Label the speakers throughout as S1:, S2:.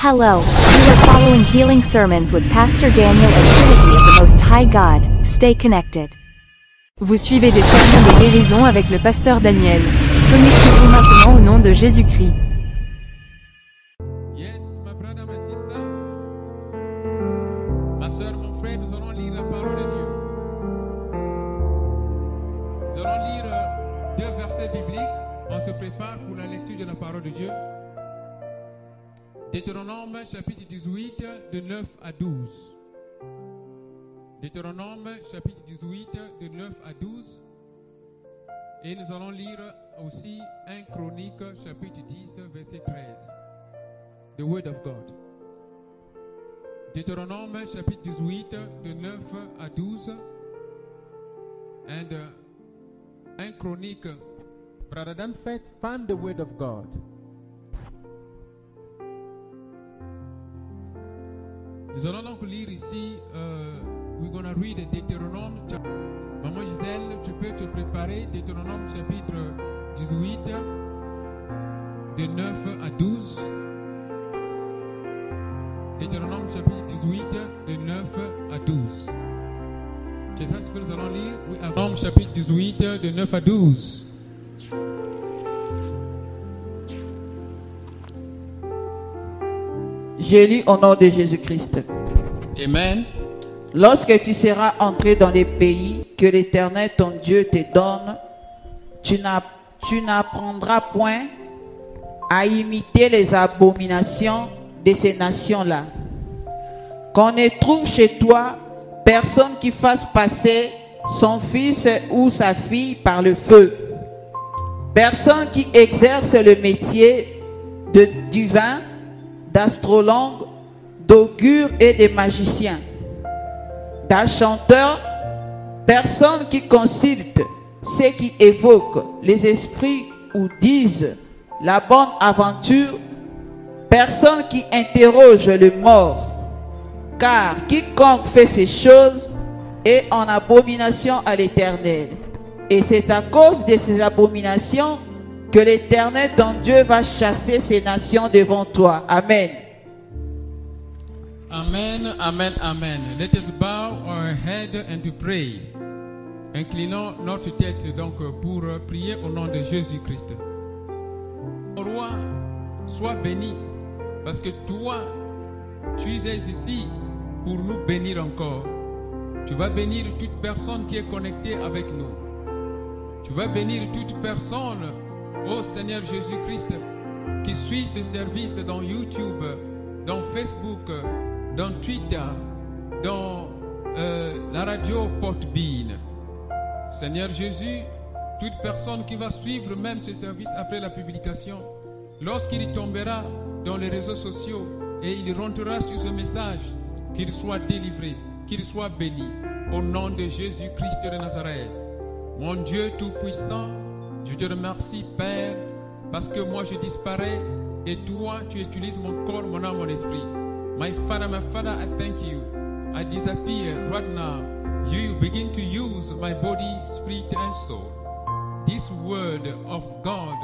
S1: Hello, you are following Healing Sermons with Pastor Daniel and Trinity of the Most High God. Stay connected.
S2: Vous suivez des sermons de guérison avec le pasteur Daniel. Connectez-vous maintenant au nom de Jésus-Christ.
S3: Yes, my brother, my sister. Ma soeur, mon frère, nous allons lire la parole de Dieu. Nous allons lire euh, deux versets bibliques. On se prépare pour la lecture de la parole de Dieu. Deutéronome chapitre 18 de 9 à 12. Deutéronome chapitre 18 de 9 à 12. Et nous allons lire aussi 1 Chronique chapitre 10 verset 13. The Word of God. Deutéronome chapitre 18 de 9 à 12. And uh, 1 Chronique. Brother Danfet, find the Word of God. Nous allons donc lire ici, euh, we're gonna read Deutéronome. Maman Gisèle, tu peux te préparer, Deutéronome chapitre 18, de 9 à 12. Deutéronome chapitre 18, de 9 à 12. C'est ça ce que nous allons lire? Oui, Deutéronome chapitre 18, de 9 à 12.
S4: Je lis au nom de Jésus-Christ.
S3: Amen.
S4: Lorsque tu seras entré dans les pays que l'Éternel ton Dieu te donne, tu n'app- tu n'apprendras point à imiter les abominations de ces nations-là. Qu'on ne trouve chez toi personne qui fasse passer son fils ou sa fille par le feu. Personne qui exerce le métier de divin, d'astrologue, d'augure et de magicien d'un chanteur, personne qui consulte ceux qui évoquent les esprits ou disent la bonne aventure, personne qui interroge le mort, car quiconque fait ces choses est en abomination à l'Éternel. Et c'est à cause de ces abominations que l'Éternel, ton Dieu, va chasser ces nations devant toi. Amen.
S3: Amen, amen, amen. Let us bow our head and pray. Inclinons notre tête donc pour prier au nom de Jésus-Christ. Ô Roi, sois béni parce que toi, tu es ici pour nous bénir encore. Tu vas bénir toute personne qui est connectée avec nous. Tu vas bénir toute personne, ô Seigneur Jésus-Christ, qui suit ce service dans YouTube, dans Facebook, dans Twitter, dans euh, la radio Portbean. Seigneur Jésus, toute personne qui va suivre même ce service après la publication, lorsqu'il tombera dans les réseaux sociaux et il rentrera sur ce message, qu'il soit délivré, qu'il soit béni, au nom de Jésus-Christ de Nazareth. Mon Dieu Tout-Puissant, je te remercie, Père, parce que moi je disparais et toi tu utilises mon corps, mon âme, mon esprit. My Father, my Father, I thank you. I disappear right now. You begin to use my body, spirit, and soul. This word of God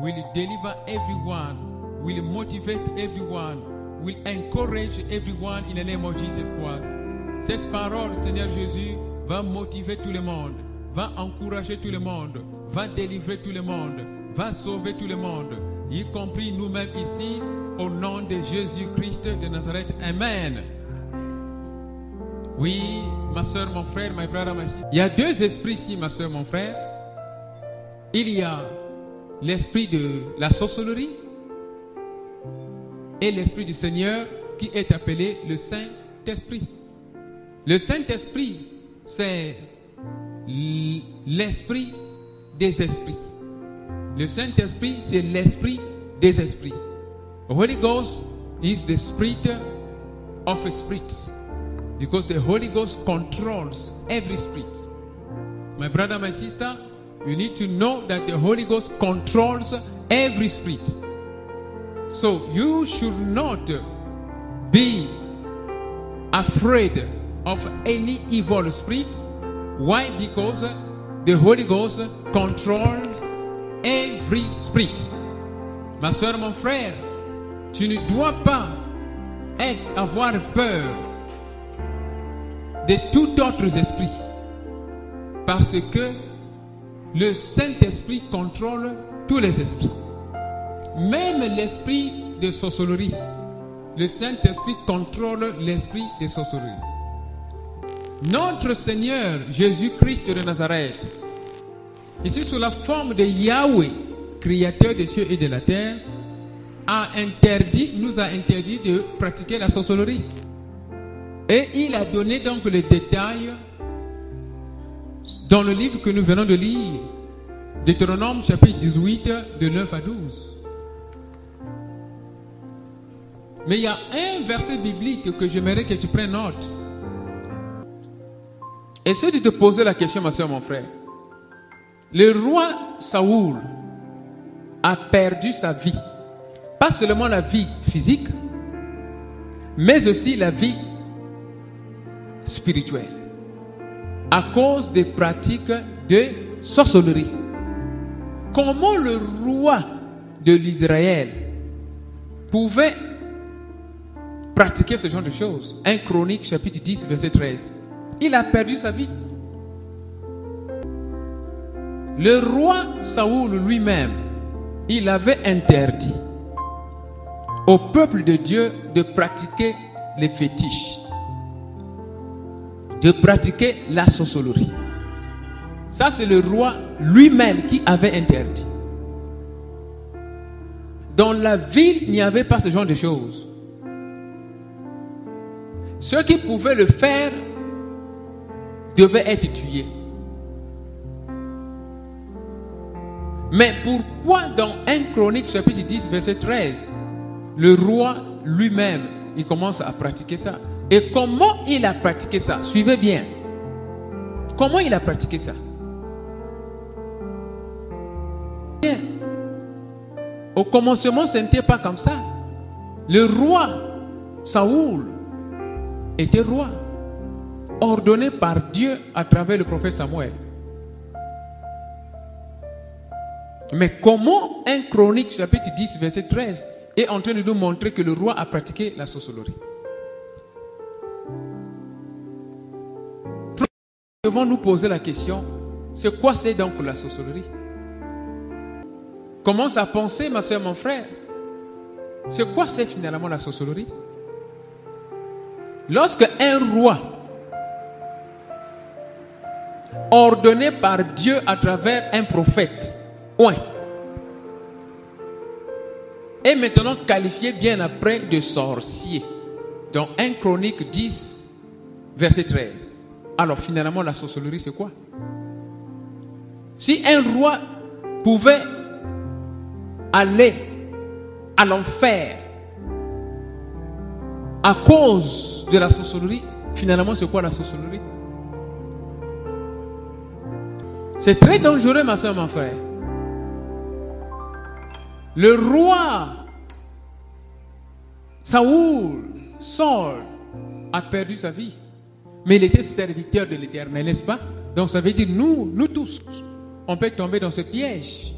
S3: will deliver everyone, will motivate everyone, will encourage everyone in the name of Jesus Christ. Cette parole, Seigneur Jésus, va motiver tout le monde, va encourager tout le monde, va délivrer tout le monde, va sauver tout le monde, y compris nous-mêmes ici, au nom de Jésus-Christ de Nazareth. Amen. Oui, ma soeur, mon frère, my brother, my sister. Il y a deux esprits ici, ma soeur, mon frère. Il y a l'esprit de la sorcellerie et l'esprit du Seigneur qui est appelé le Saint-Esprit. Le Saint-Esprit, c'est l'esprit des esprits. Le Saint-Esprit, c'est l'esprit des esprits. Holy Ghost is the spirit of spirits because the Holy Ghost controls every spirit. My brother, my sister, you need to know that the Holy Ghost controls every spirit. So you should not be afraid of any evil spirit. Why? Because the Holy Ghost controls every spirit. Ma soeur, mon frère, tu ne dois pas avoir peur de tout autre esprit. Parce que le Saint-Esprit contrôle tous les esprits. Même l'esprit de sorcellerie. Le Saint-Esprit contrôle l'esprit de sorcellerie. Notre Seigneur Jésus-Christ de Nazareth, ici sous la forme de Yahweh, créateur des cieux et de la terre, a interdit, nous a interdit de pratiquer la sorcellerie. Et il a donné donc les détails dans le livre que nous venons de lire, Deutéronome chapitre 18, de 9 à 12. Mais il y a un verset biblique que j'aimerais que tu prennes note. Essaie de te poser la question, ma soeur, mon frère. Le roi Saoul a perdu sa vie. Pas seulement la vie physique, mais aussi la vie spirituelle. À cause des pratiques de sorcellerie. Comment le roi de l'Israël pouvait pratiquer ce genre de choses? 1 Chronique chapitre 10 verset 13. Il a perdu sa vie. Le roi Saoul lui-même, il avait interdit au peuple de Dieu de pratiquer les fétiches, de pratiquer la sorcellerie. Ça, c'est le roi lui-même qui avait interdit. Dans la ville, il n'y avait pas ce genre de choses. Ceux qui pouvaient le faire devaient être tués. Mais pourquoi dans 1 Chronique chapitre 10 verset 13, le roi lui-même, il commence à pratiquer ça? Et comment il a pratiqué ça? Suivez bien. Comment il a pratiqué ça? Bien. Au commencement, ce n'était pas comme ça. Le roi Saoul était roi, ordonné par Dieu à travers le prophète Samuel. Mais comment un chronique chapitre 10 verset 13 est en train de nous montrer que le roi a pratiqué la sorcellerie? Nous devons nous poser la question, c'est quoi c'est donc la sorcellerie? Commence à penser, ma soeur, mon frère? C'est quoi c'est finalement la sorcellerie? Lorsque un roi, ordonné par Dieu à travers un prophète, ouais, est maintenant qualifié bien après de sorcier, dans 1 Chronique 10, verset 13. Alors finalement, la sorcellerie, c'est quoi? Si un roi pouvait aller à l'enfer à cause de la sorcellerie, finalement, c'est quoi la sorcellerie? C'est très dangereux, ma soeur, mon frère. Le roi Saoul, Saul, a perdu sa vie. Mais il était serviteur de l'éternel, n'est-ce pas? Donc ça veut dire, nous, nous tous, on peut tomber dans ce piège.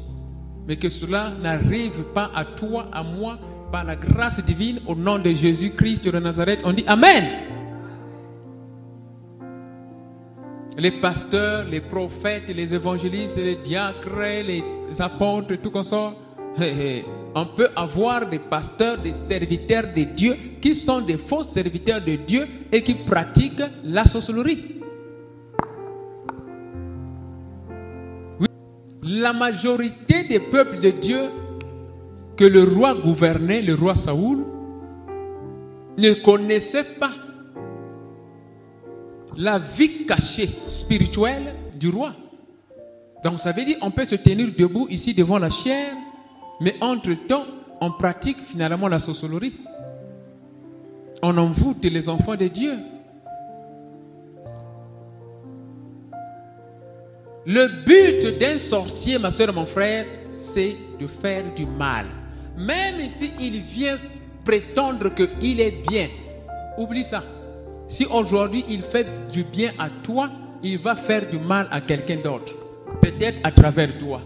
S3: Mais que cela n'arrive pas à toi, à moi, par la grâce divine, au nom de Jésus-Christ de Nazareth. On dit Amen. Les pasteurs, les prophètes, les évangélistes, les diacres, les apôtres, tout comme ça. On peut avoir des pasteurs, des serviteurs de Dieu qui sont des faux serviteurs de Dieu et qui pratiquent la sorcellerie. La majorité des peuples de Dieu que le roi gouvernait, le roi Saoul, ne connaissaient pas la vie cachée spirituelle du roi. Donc ça veut dire on peut se tenir debout ici devant la chair, mais entre-temps, on pratique finalement la sorcellerie. On envoûte les enfants de Dieu. Le but d'un sorcier, ma soeur mon frère, c'est de faire du mal. Même si il vient prétendre qu'il est bien, oublie ça. Si aujourd'hui il fait du bien à toi, il va faire du mal à quelqu'un d'autre. Peut-être à travers toi.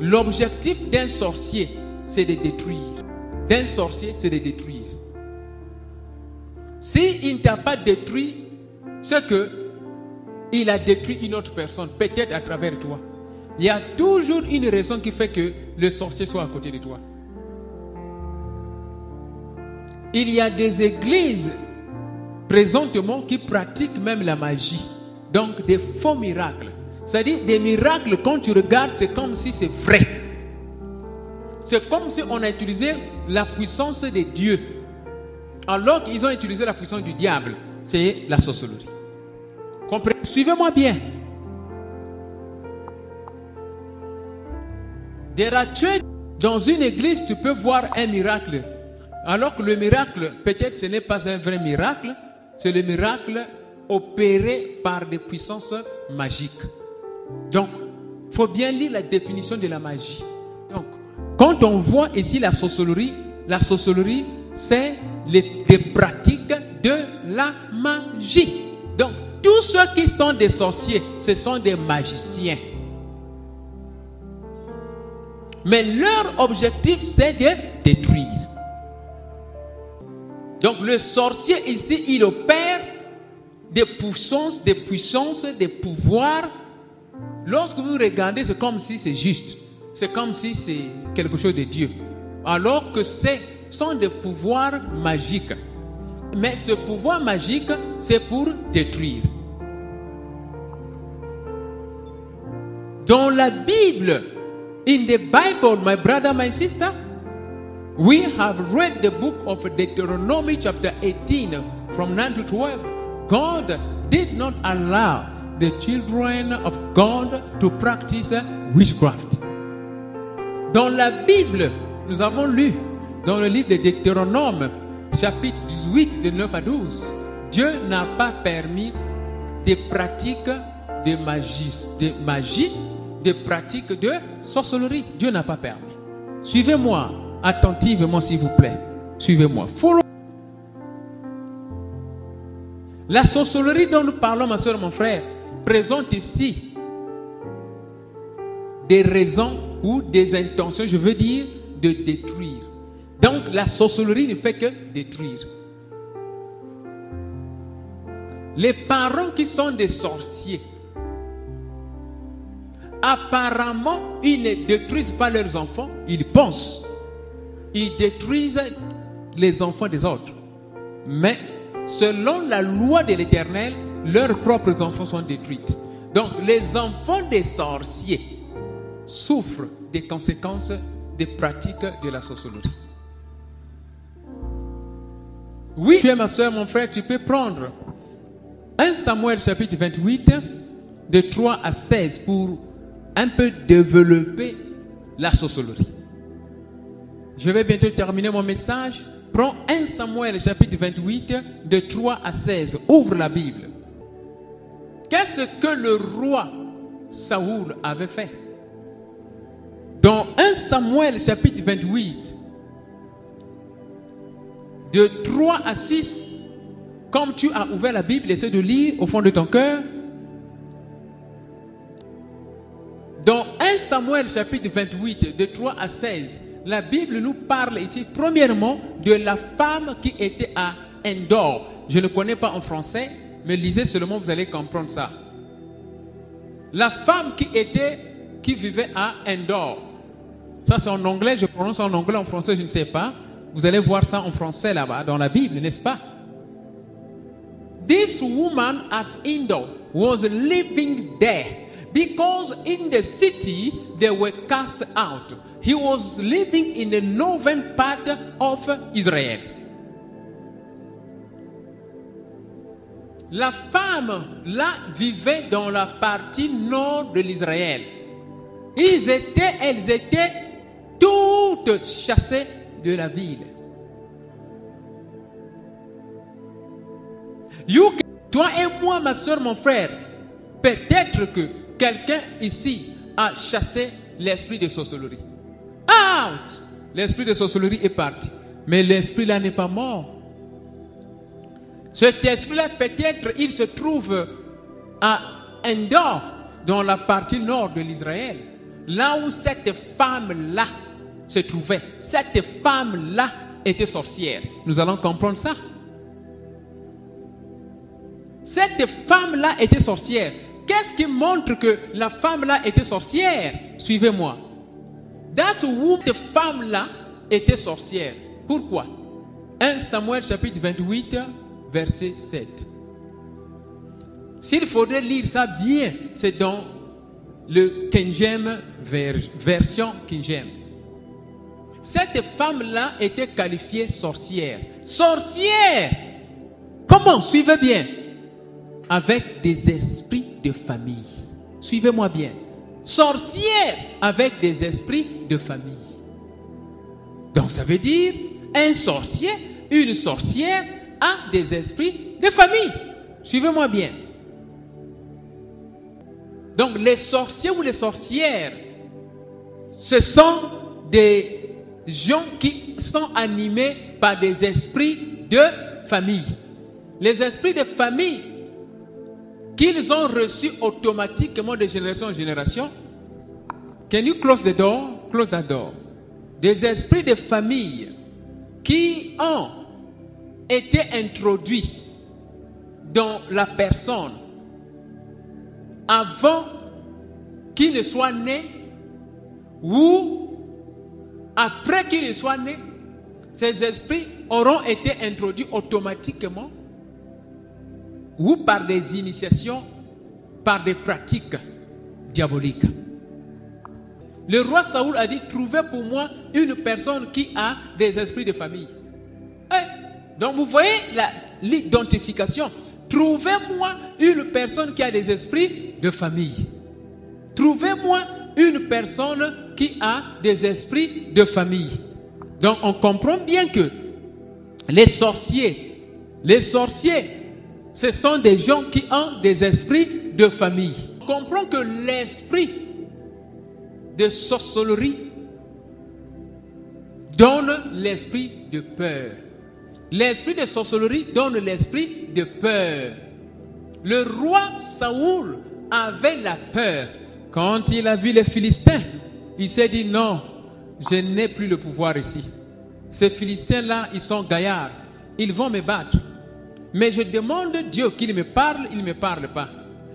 S3: L'objectif d'un sorcier, c'est de détruire, d'un sorcier, c'est de détruire. S'il ne t'a pas détruit, c'est que il a détruit une autre personne, peut-être à travers toi. Il y a toujours une raison qui fait que le sorcier soit à côté de toi. Il y a des églises présentement qui pratiquent même la magie. Donc des faux miracles. C'est-à-dire des miracles, quand tu regardes, c'est comme si c'est vrai. C'est comme si on a utilisé la puissance de Dieu. Alors qu'ils ont utilisé la puissance du diable. C'est la sorcellerie. Comprenez? Suivez-moi bien. Dans une église, tu peux voir un miracle. Alors que le miracle, peut-être ce n'est pas un vrai miracle, c'est le miracle opéré par des puissances magiques. Donc, il faut bien lire la définition de la magie. Donc, quand on voit ici la sorcellerie, la sorcellerie, c'est les, pratiques de la magie. Donc, tous ceux qui sont des sorciers, ce sont des magiciens. Mais leur objectif, c'est de détruire. Donc le sorcier ici, il opère des puissances, des puissances, des pouvoirs. Lorsque vous regardez, c'est comme si c'est juste. C'est comme si c'est quelque chose de Dieu. Alors que ce sont des pouvoirs magiques. Mais ce pouvoir magique, c'est pour détruire. Dans la Bible, in the Bible, my brother, my sister, we have read the book of Deuteronomy, chapter 18, from 9 to 12. God did not allow the children of God to practice witchcraft. Dans la Bible, nous avons lu dans le livre de Deutéronome, chapitre 18, de 9 à 12, Dieu n'a pas permis des pratiques de magie, de magie, des pratiques de sorcellerie. Dieu n'a pas permis. Suivez-moi attentivement, s'il vous plaît. Suivez-moi. Follow. La sorcellerie dont nous parlons, ma soeur, mon frère, présente ici des raisons ou des intentions, je veux dire, de détruire. Donc la sorcellerie ne fait que détruire. Les parents qui sont des sorciers, apparemment, ils ne détruisent pas leurs enfants, ils pensent. Ils détruisent les enfants des autres. Mais selon la loi de l'Éternel, leurs propres enfants sont détruits. Donc les enfants des sorciers souffrent des conséquences des pratiques de la sorcellerie. Oui, tu es ma soeur, mon frère, tu peux prendre 1 Samuel chapitre 28, de 3 à 16, pour un peu développer la sorcellerie. Je vais bientôt terminer mon message. Prends 1 Samuel chapitre 28, de 3 à 16. Ouvre la Bible. Qu'est-ce que le roi Saoul avait fait? Dans 1 Samuel chapitre 28, de 3 à 6, comme tu as ouvert la Bible, essaie de lire au fond de ton cœur. Dans 1 Samuel chapitre 28, de 3 à 16, la Bible nous parle ici, premièrement, de la femme qui était à Endor. Je ne connais pas en français, mais lisez seulement, vous allez comprendre ça. La femme qui était, qui vivait à Endor. Ça, c'est en anglais, je prononce en anglais, en français, je ne sais pas. Vous allez voir ça en français là-bas, dans la Bible, n'est-ce pas? This woman at Endor was living there because in the city they were cast out. He was living in the northern part of Israel. La femme là vivait dans la partie nord de l'Israël. Ils étaient, elles étaient toutes chassées de la ville. Toi et moi, ma soeur, mon frère, peut-être que quelqu'un ici a chassé l'esprit de sorcellerie. L'esprit de sorcellerie est parti. Mais l'esprit là n'est pas mort. Cet esprit-là, peut-être, il se trouve à Endor, dans la partie nord de l'Israël. Là où cette femme-là se trouvait. Cette femme-là était sorcière. Nous allons comprendre ça. Cette femme-là était sorcière. Qu'est-ce qui montre que la femme-là était sorcière? Suivez-moi. That woman, cette femme-là était sorcière. Pourquoi? 1 Samuel chapitre 28, verset 7. S'il faudrait lire ça bien, c'est dans le King James ver- version King James. Cette femme-là était qualifiée sorcière. Sorcière Comment? Suivez bien. Avec des esprits de famille. Suivez-moi bien. Sorcière avec des esprits de famille. Donc ça veut dire un sorcier, une sorcière a des esprits de famille. Suivez-moi bien. Donc les sorciers ou les sorcières, ce sont des gens qui sont animés par des esprits de famille. Les esprits de famille qu'ils ont reçus automatiquement de génération en génération. Can you close the door? Close the door. Des esprits de famille qui ont été introduits dans la personne avant qu'il ne soit né ou après qu'il ne soit né, ces esprits auront été introduits automatiquement ou par des initiations, par des pratiques diaboliques. Le roi Saoul a dit, trouvez pour moi une personne qui a des esprits de famille. Eh, Donc vous voyez l'identification. Trouvez-moi une personne qui a des esprits de famille. Trouvez-moi une personne qui a des esprits de famille. Donc on comprend bien que les sorciers, les sorciers, ce sont des gens qui ont des esprits de famille. On comprend que l'esprit de sorcellerie donne l'esprit de peur. L'esprit de sorcellerie donne l'esprit de peur. Le roi Saoul avait la peur. Quand il a vu les Philistins, il s'est dit non, je n'ai plus le pouvoir ici. Ces Philistins-là, ils sont gaillards. Ils vont me battre. Mais je demande Dieu qu'il me parle, il ne me parle pas.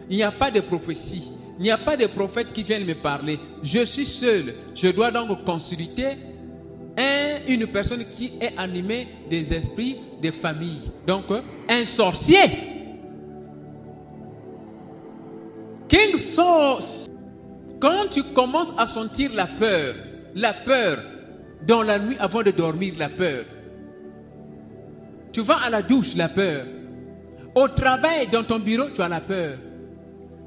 S3: Il n'y a pas de prophétie. Il n'y a pas de prophète qui vienne me parler. Je suis seul. Je dois donc consulter un- une personne qui est animée des esprits de famille. Donc, un sorcier. King Saul, quand tu commences à sentir la peur, la peur, dans la nuit avant de dormir, la peur. Tu vas à la douche, la peur. Au travail, dans ton bureau, tu as la peur.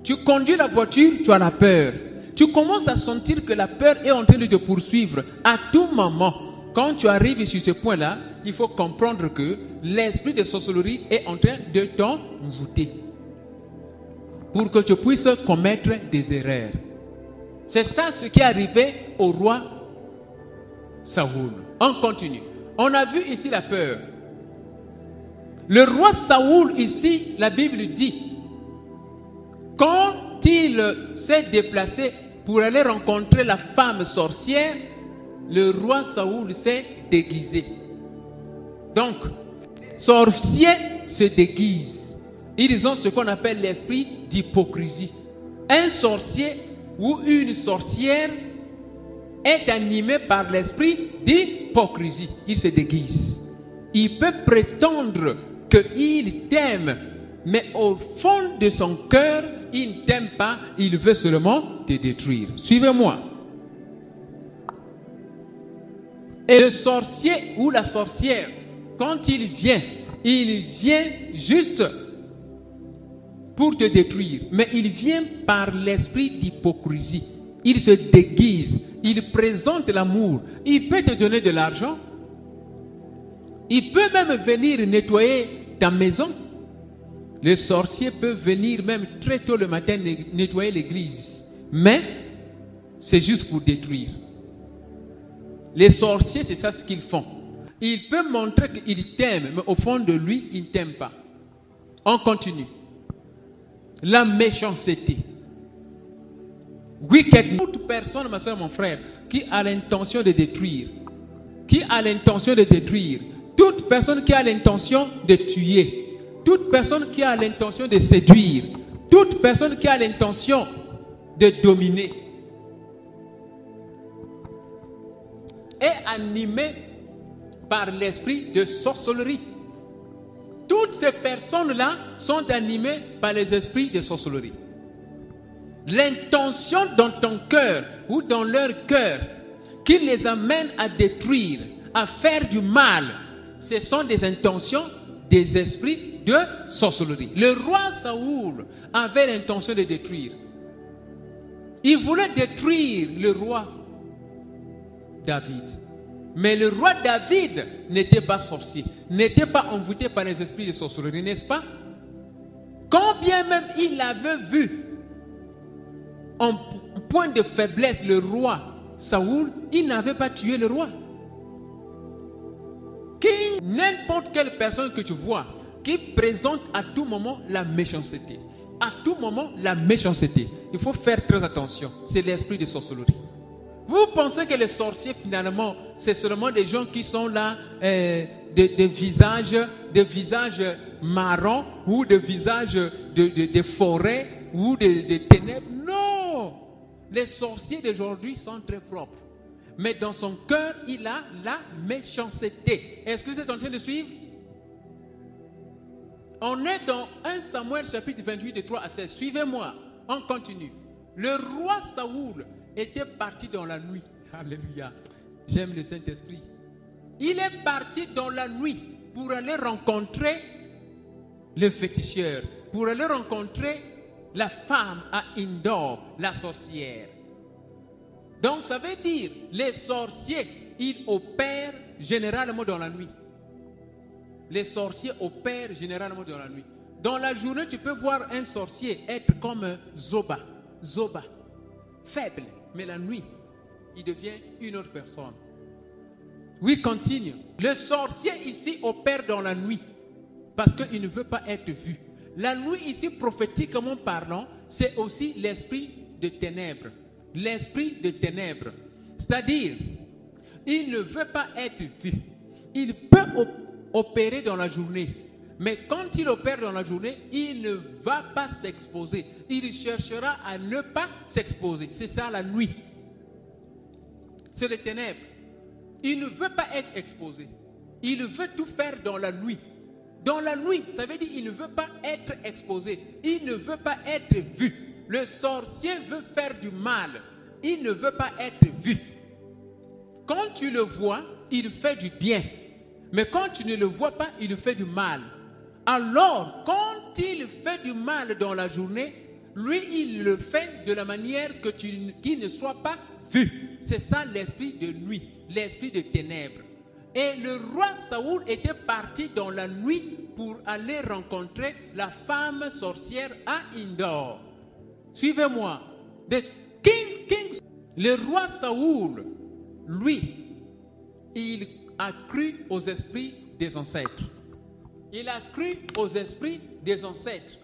S3: Tu conduis la voiture, tu as la peur. Tu commences à sentir que la peur est en train de te poursuivre. À tout moment, quand tu arrives sur ce point-là, il faut comprendre que l'esprit de sorcellerie est en train de t'envoûter. Pour que tu puisses commettre des erreurs. C'est ça ce qui est arrivé au roi Saoul. On continue. On a vu ici la peur. Le roi Saoul, ici, la Bible dit, quand il s'est déplacé pour aller rencontrer la femme sorcière, le roi Saoul s'est déguisé. Donc, sorciers se déguisent. Ils ont ce qu'on appelle l'esprit d'hypocrisie. Un sorcier ou une sorcière est animé par l'esprit d'hypocrisie. Il se déguise. Il peut prétendre qu'il t'aime, mais au fond de son cœur, il ne t'aime pas, il veut seulement te détruire. Suivez-moi. Et le sorcier ou la sorcière, quand il vient, il vient juste pour te détruire, mais il vient par l'esprit d'hypocrisie. Il se déguise, il présente l'amour, il peut te donner de l'argent, il peut même venir nettoyer ta maison. Le sorcier peut venir même très tôt le matin nettoyer l'église, mais c'est juste pour détruire. Les sorciers, c'est ça ce qu'ils font. Il peut montrer qu'il t'aime, mais au fond de lui, il ne t'aime pas. On continue. La méchanceté. wicked. Toute personne, ma soeur, mon frère, qui a l'intention de détruire, qui a l'intention de détruire, toute personne qui a l'intention de tuer, toute personne qui a l'intention de séduire, toute personne qui a l'intention de dominer, est animée par l'esprit de sorcellerie. Toutes ces personnes-là sont animées par les esprits de sorcellerie. L'intention dans ton cœur ou dans leur cœur qui les amène à détruire, à faire du mal, ce sont des intentions des esprits de sorcellerie. Le roi Saoul avait l'intention de détruire. Il voulait détruire le roi David. Mais le roi David n'était pas sorcier, n'était pas envoûté par les esprits de sorcellerie, n'est-ce pas? Quand bien même il avait vu en point de faiblesse le roi Saoul, il n'avait pas tué le roi. N'importe quelle personne que tu vois, qui présente à tout moment la méchanceté, à tout moment la méchanceté, il faut faire très attention. C'est l'esprit de sorcellerie. Vous pensez que les sorciers, finalement, c'est seulement des gens qui sont là, euh, des, des visages, des visages marrons ou des visages de, de- de forêts ou de, de ténèbres? Non! Les sorciers d'aujourd'hui sont très propres. Mais dans son cœur, il a la méchanceté. Est-ce que vous êtes en train de suivre? On est dans 1 Samuel chapitre 28 de 3 à 16. Suivez-moi. On continue. Le roi Saoul était parti dans la nuit. Alléluia. J'aime le Saint-Esprit. Il est parti dans la nuit pour aller rencontrer le féticheur, pour aller rencontrer la femme à Indor, la sorcière. Donc ça veut dire, les sorciers, ils opèrent généralement dans la nuit. Les sorciers opèrent généralement dans la nuit. Dans la journée, tu peux voir un sorcier être comme un Zoba. Zoba. Faible. Mais la nuit, il devient une autre personne. Oui, continue. Le sorcier ici opère dans la nuit parce qu'il ne veut pas être vu. La nuit ici, prophétiquement parlant, c'est aussi l'esprit de ténèbres. L'esprit de ténèbres. C'est-à-dire, il ne veut pas être vu. Il peut op- opérer dans la journée. Mais quand il opère dans la journée, il ne va pas s'exposer. Il cherchera à ne pas s'exposer. C'est ça la nuit. C'est les ténèbres. Il ne veut pas être exposé. Il veut tout faire dans la nuit. Dans la nuit, ça veut dire il ne veut pas être exposé. Il ne veut pas être vu. Le sorcier veut faire du mal. Il ne veut pas être vu. Quand tu le vois, il fait du bien. Mais quand tu ne le vois pas, il fait du mal. Alors, quand il fait du mal dans la journée, lui, il le fait de la manière que qu'il ne soit pas vu. C'est ça l'esprit de nuit, l'esprit de ténèbres. Et le roi Saoul était parti dans la nuit pour aller rencontrer la femme sorcière à Indor. Suivez-moi. The king, le roi Saoul, lui, il a cru aux esprits des ancêtres. Il a cru aux esprits des ancêtres.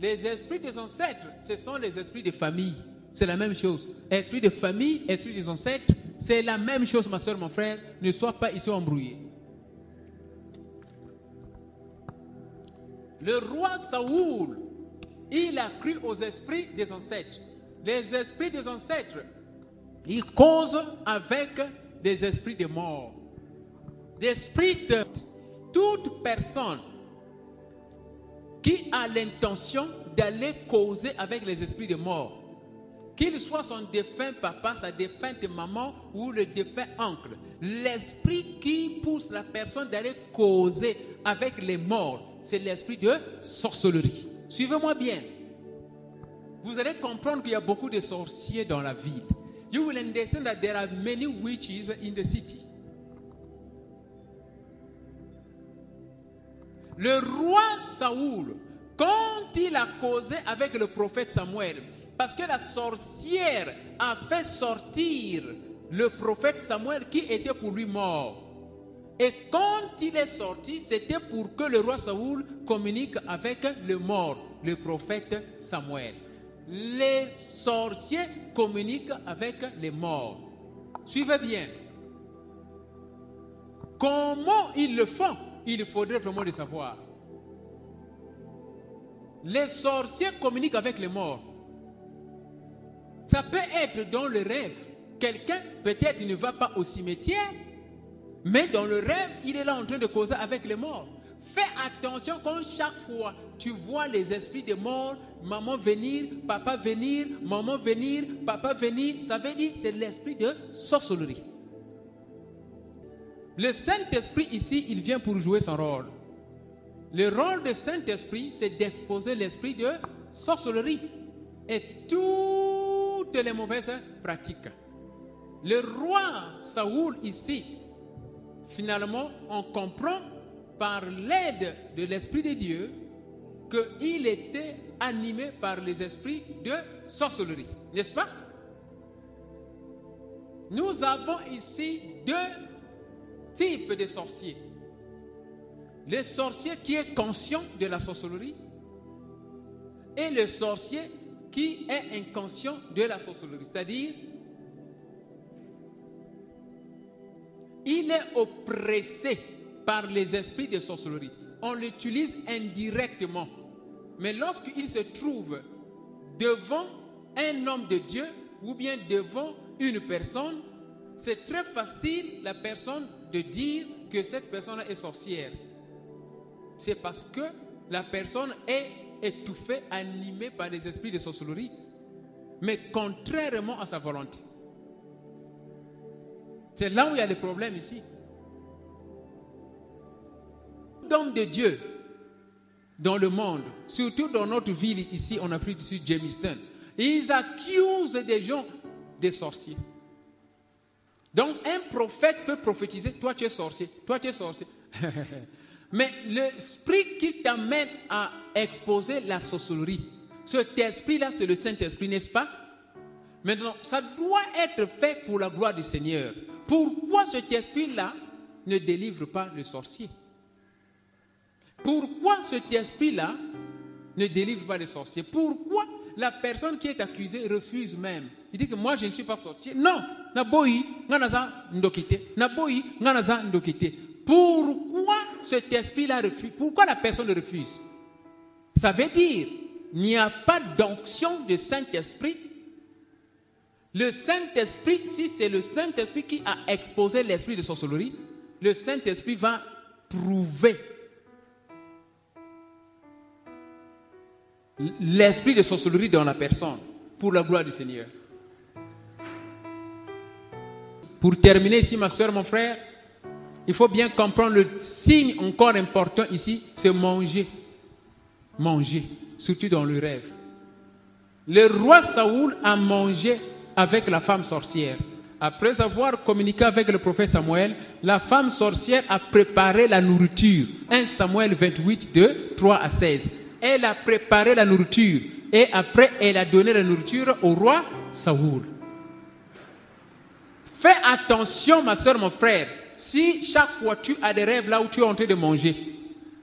S3: Les esprits des ancêtres, ce sont les esprits de famille. C'est la même chose. Esprit de famille, esprit des ancêtres, c'est la même chose, ma soeur, mon frère. Ne sois pas ici embrouillé. Le roi Saoul, il a cru aux esprits des ancêtres. Les esprits des ancêtres, ils causent avec des esprits de mort. D'esprit de toute personne qui a l'intention d'aller causer avec les esprits de mort, qu'il soit son défunt papa, sa défunte maman ou le défunt oncle, l'esprit qui pousse la personne d'aller causer avec les morts, c'est l'esprit de sorcellerie. Suivez-moi bien. Vous allez comprendre qu'il y a beaucoup de sorciers dans la ville. You will understand that there are many witches in the city. Le roi Saoul, quand il a causé avec le prophète Samuel, parce que la sorcière a fait sortir le prophète Samuel qui était pour lui mort. Et quand il est sorti, c'était pour que le roi Saoul communique avec le mort, le prophète Samuel. les sorciers communiquent avec les morts. Suivez bien. Comment ils le font Il faudrait vraiment le savoir. Les sorciers communiquent avec les morts. Ça peut être dans le rêve. Quelqu'un peut-être ne va pas au cimetière, mais dans le rêve, il est là en train de causer avec les morts. Fais attention quand chaque fois tu vois les esprits des morts, maman venir, papa venir, maman venir, papa venir, ça veut dire c'est l'esprit de sorcellerie. Le Saint-Esprit ici, il vient pour jouer son rôle. Le rôle du Saint-Esprit, c'est d'exposer l'esprit de sorcellerie et toutes les mauvaises pratiques. Le roi Saoul ici, finalement, on comprend par l'aide de l'Esprit de Dieu qu'il était animé par les esprits de sorcellerie. N'est-ce pas? Nous avons ici deux types de sorciers. Le sorcier qui est conscient de la sorcellerie et le sorcier qui est inconscient de la sorcellerie. C'est-à-dire, il est oppressé par les esprits de sorcellerie. On l'utilise indirectement. Mais lorsqu'il se trouve devant un homme de Dieu ou bien devant une personne, c'est très facile la personne de dire que cette personne est sorcière. C'est parce que la personne est étouffée, animée par les esprits de sorcellerie, mais contrairement à sa volonté. C'est là où il y a des problèmes ici d'hommes de Dieu dans le monde, surtout dans notre ville ici en Afrique du Sud, Jamestown, ils accusent des gens des sorciers. Donc un prophète peut prophétiser, toi tu es sorcier, toi tu es sorcier. Mais l'esprit qui t'amène à exposer la sorcellerie, cet esprit-là, c'est le Saint-Esprit, n'est-ce pas? Maintenant, ça doit être fait pour la gloire du Seigneur. Pourquoi cet esprit-là ne délivre pas le sorcier? Pourquoi cet esprit-là ne délivre pas les sorciers Pourquoi la personne qui est accusée refuse même? Il dit que moi je ne suis pas sorcier. Non, Pourquoi cet esprit-là refuse Pourquoi la personne refuse? Ça veut dire il n'y a pas d'onction de Saint-Esprit. Le Saint-Esprit, si c'est le Saint-Esprit qui a exposé l'esprit de sorcellerie, le Saint-Esprit va prouver l'esprit de sorcellerie dans la personne pour la gloire du Seigneur. Pour terminer ici, ma soeur, mon frère, il faut bien comprendre le signe encore important ici, c'est manger. Manger, surtout dans le rêve. Le roi Saoul a mangé avec la femme sorcière. Après avoir communiqué avec le prophète Samuel, la femme sorcière a préparé la nourriture. 1 Samuel 28, 2, 3 à 16 elle a préparé la nourriture et après elle a donné la nourriture au roi Saoul. Fais attention, ma soeur, mon frère. Si chaque fois tu as des rêves là où tu es en train de manger,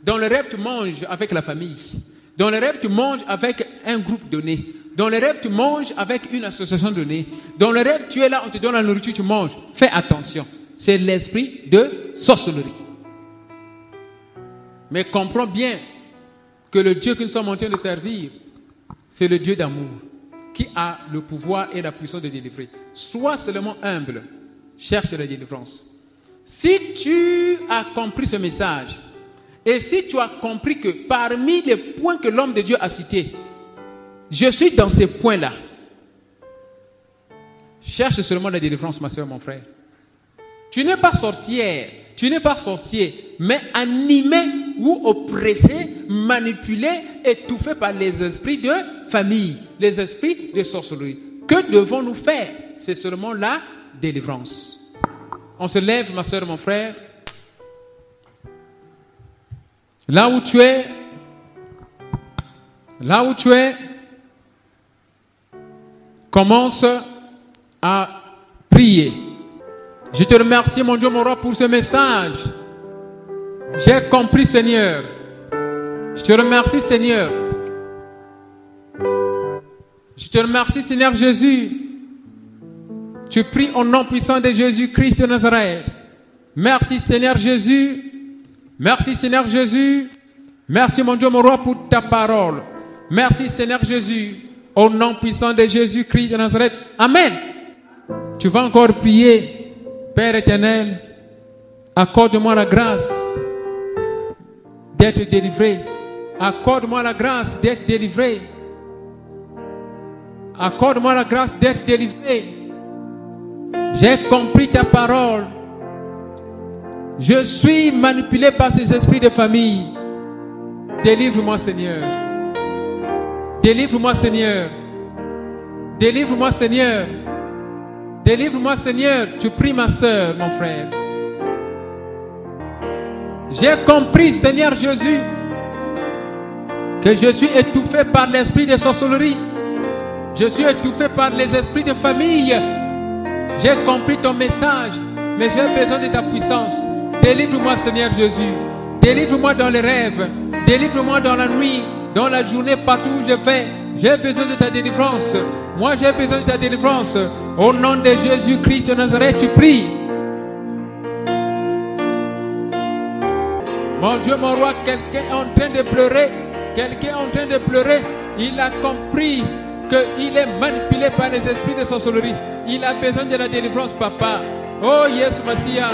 S3: dans le rêve tu manges avec la famille, dans le rêve tu manges avec un groupe donné, dans le rêve tu manges avec une association donnée, dans le rêve tu es là, on te donne la nourriture, tu manges. Fais attention. C'est l'esprit de sorcellerie. Mais comprends bien que le Dieu que nous sommes en train de servir, c'est le Dieu d'amour qui a le pouvoir et la puissance de délivrer. Sois seulement humble, cherche la délivrance. Si tu as compris ce message, et si tu as compris que parmi les points que l'homme de Dieu a cités, je suis dans ces points-là, cherche seulement la délivrance, ma soeur, mon frère. Tu n'es pas sorcière, tu n'es pas sorcier, mais animé ou oppressé, manipulé, étouffé par les esprits de famille, les esprits de sorcellerie. Que devons-nous faire? C'est seulement la délivrance. On se lève, ma soeur, mon frère. Là où tu es, là où tu es, commence à prier. Je te remercie, mon Dieu, mon roi, pour ce message. J'ai compris, Seigneur. Je te remercie, Seigneur. Je te remercie, Seigneur Jésus. Tu pries au nom puissant de Jésus-Christ de Nazareth. Merci, Seigneur Jésus. Merci, Seigneur Jésus. Merci, mon Dieu, mon roi, pour ta parole. Merci, Seigneur Jésus. Au nom puissant de Jésus-Christ de Nazareth. Amen. Tu vas encore prier. Père éternel, accorde-moi la grâce d'être délivré. Accorde-moi la grâce d'être délivré. Accorde-moi la grâce d'être délivré. J'ai compris ta parole. Je suis manipulé par ces esprits de famille. Délivre-moi, Seigneur. Délivre-moi, Seigneur. Délivre-moi, Seigneur. Délivre-moi, Seigneur. Tu pries ma soeur, mon frère. J'ai compris, Seigneur Jésus, que je suis étouffé par l'esprit de sorcellerie. Je suis étouffé par les esprits de famille. J'ai compris ton message, mais j'ai besoin de ta puissance. Délivre-moi, Seigneur Jésus. Délivre-moi dans les rêves. Délivre-moi dans la nuit, dans la journée, partout où je vais. J'ai besoin de ta délivrance. Moi, j'ai besoin de ta délivrance. Au nom de Jésus-Christ de Nazareth, tu pries. Mon Dieu, mon roi, quelqu'un est en train de pleurer. Quelqu'un est en train de pleurer. Il a compris qu'il est manipulé par les esprits de sorcellerie. Il a besoin de la délivrance, papa. Oh, yes, Messia,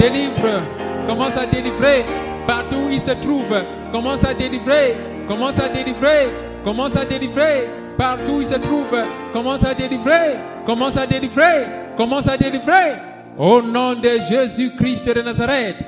S3: délivre. Commence à délivrer partout où il se trouve. Commence à délivrer. Commence à délivrer. Commence à délivrer partout où il se trouve. Commence à délivrer. Commence à délivrer. Commence à délivrer. Au nom de Jésus-Christ de Nazareth.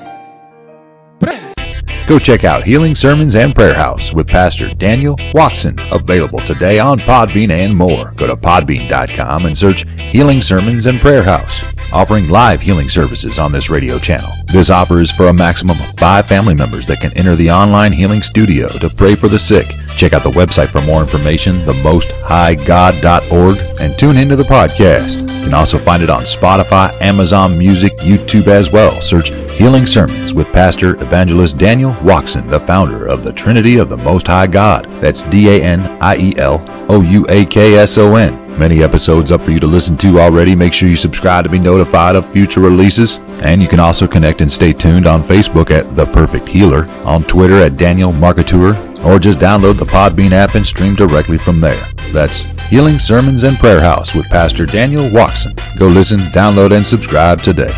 S5: Go check out Healing Sermons and Prayer House with Pastor Daniel Watson, available today on Podbean and more. Go to podbean.com and search Healing Sermons and Prayer House, offering live healing services on this radio channel. This offer is for a maximum of five family members that can enter the online healing studio to pray for the sick. Check out the website for more information, themosthighgod.org, and tune into the podcast. You can also find it on Spotify, Amazon Music, YouTube as well. Search Healing Sermons with Pastor Evangelist Daniel Watson, the founder of the Trinity of the Most High God. That's D A N I E L O U A K S O N. Many episodes up for you to listen to already. Make sure you subscribe to be notified of future releases. And you can also connect and stay tuned on Facebook at The Perfect Healer, on Twitter at Daniel Marketeur, or just download the Podbean app and stream directly from there. That's Healing Sermons and Prayer House with Pastor Daniel Watson. Go listen, download, and subscribe today.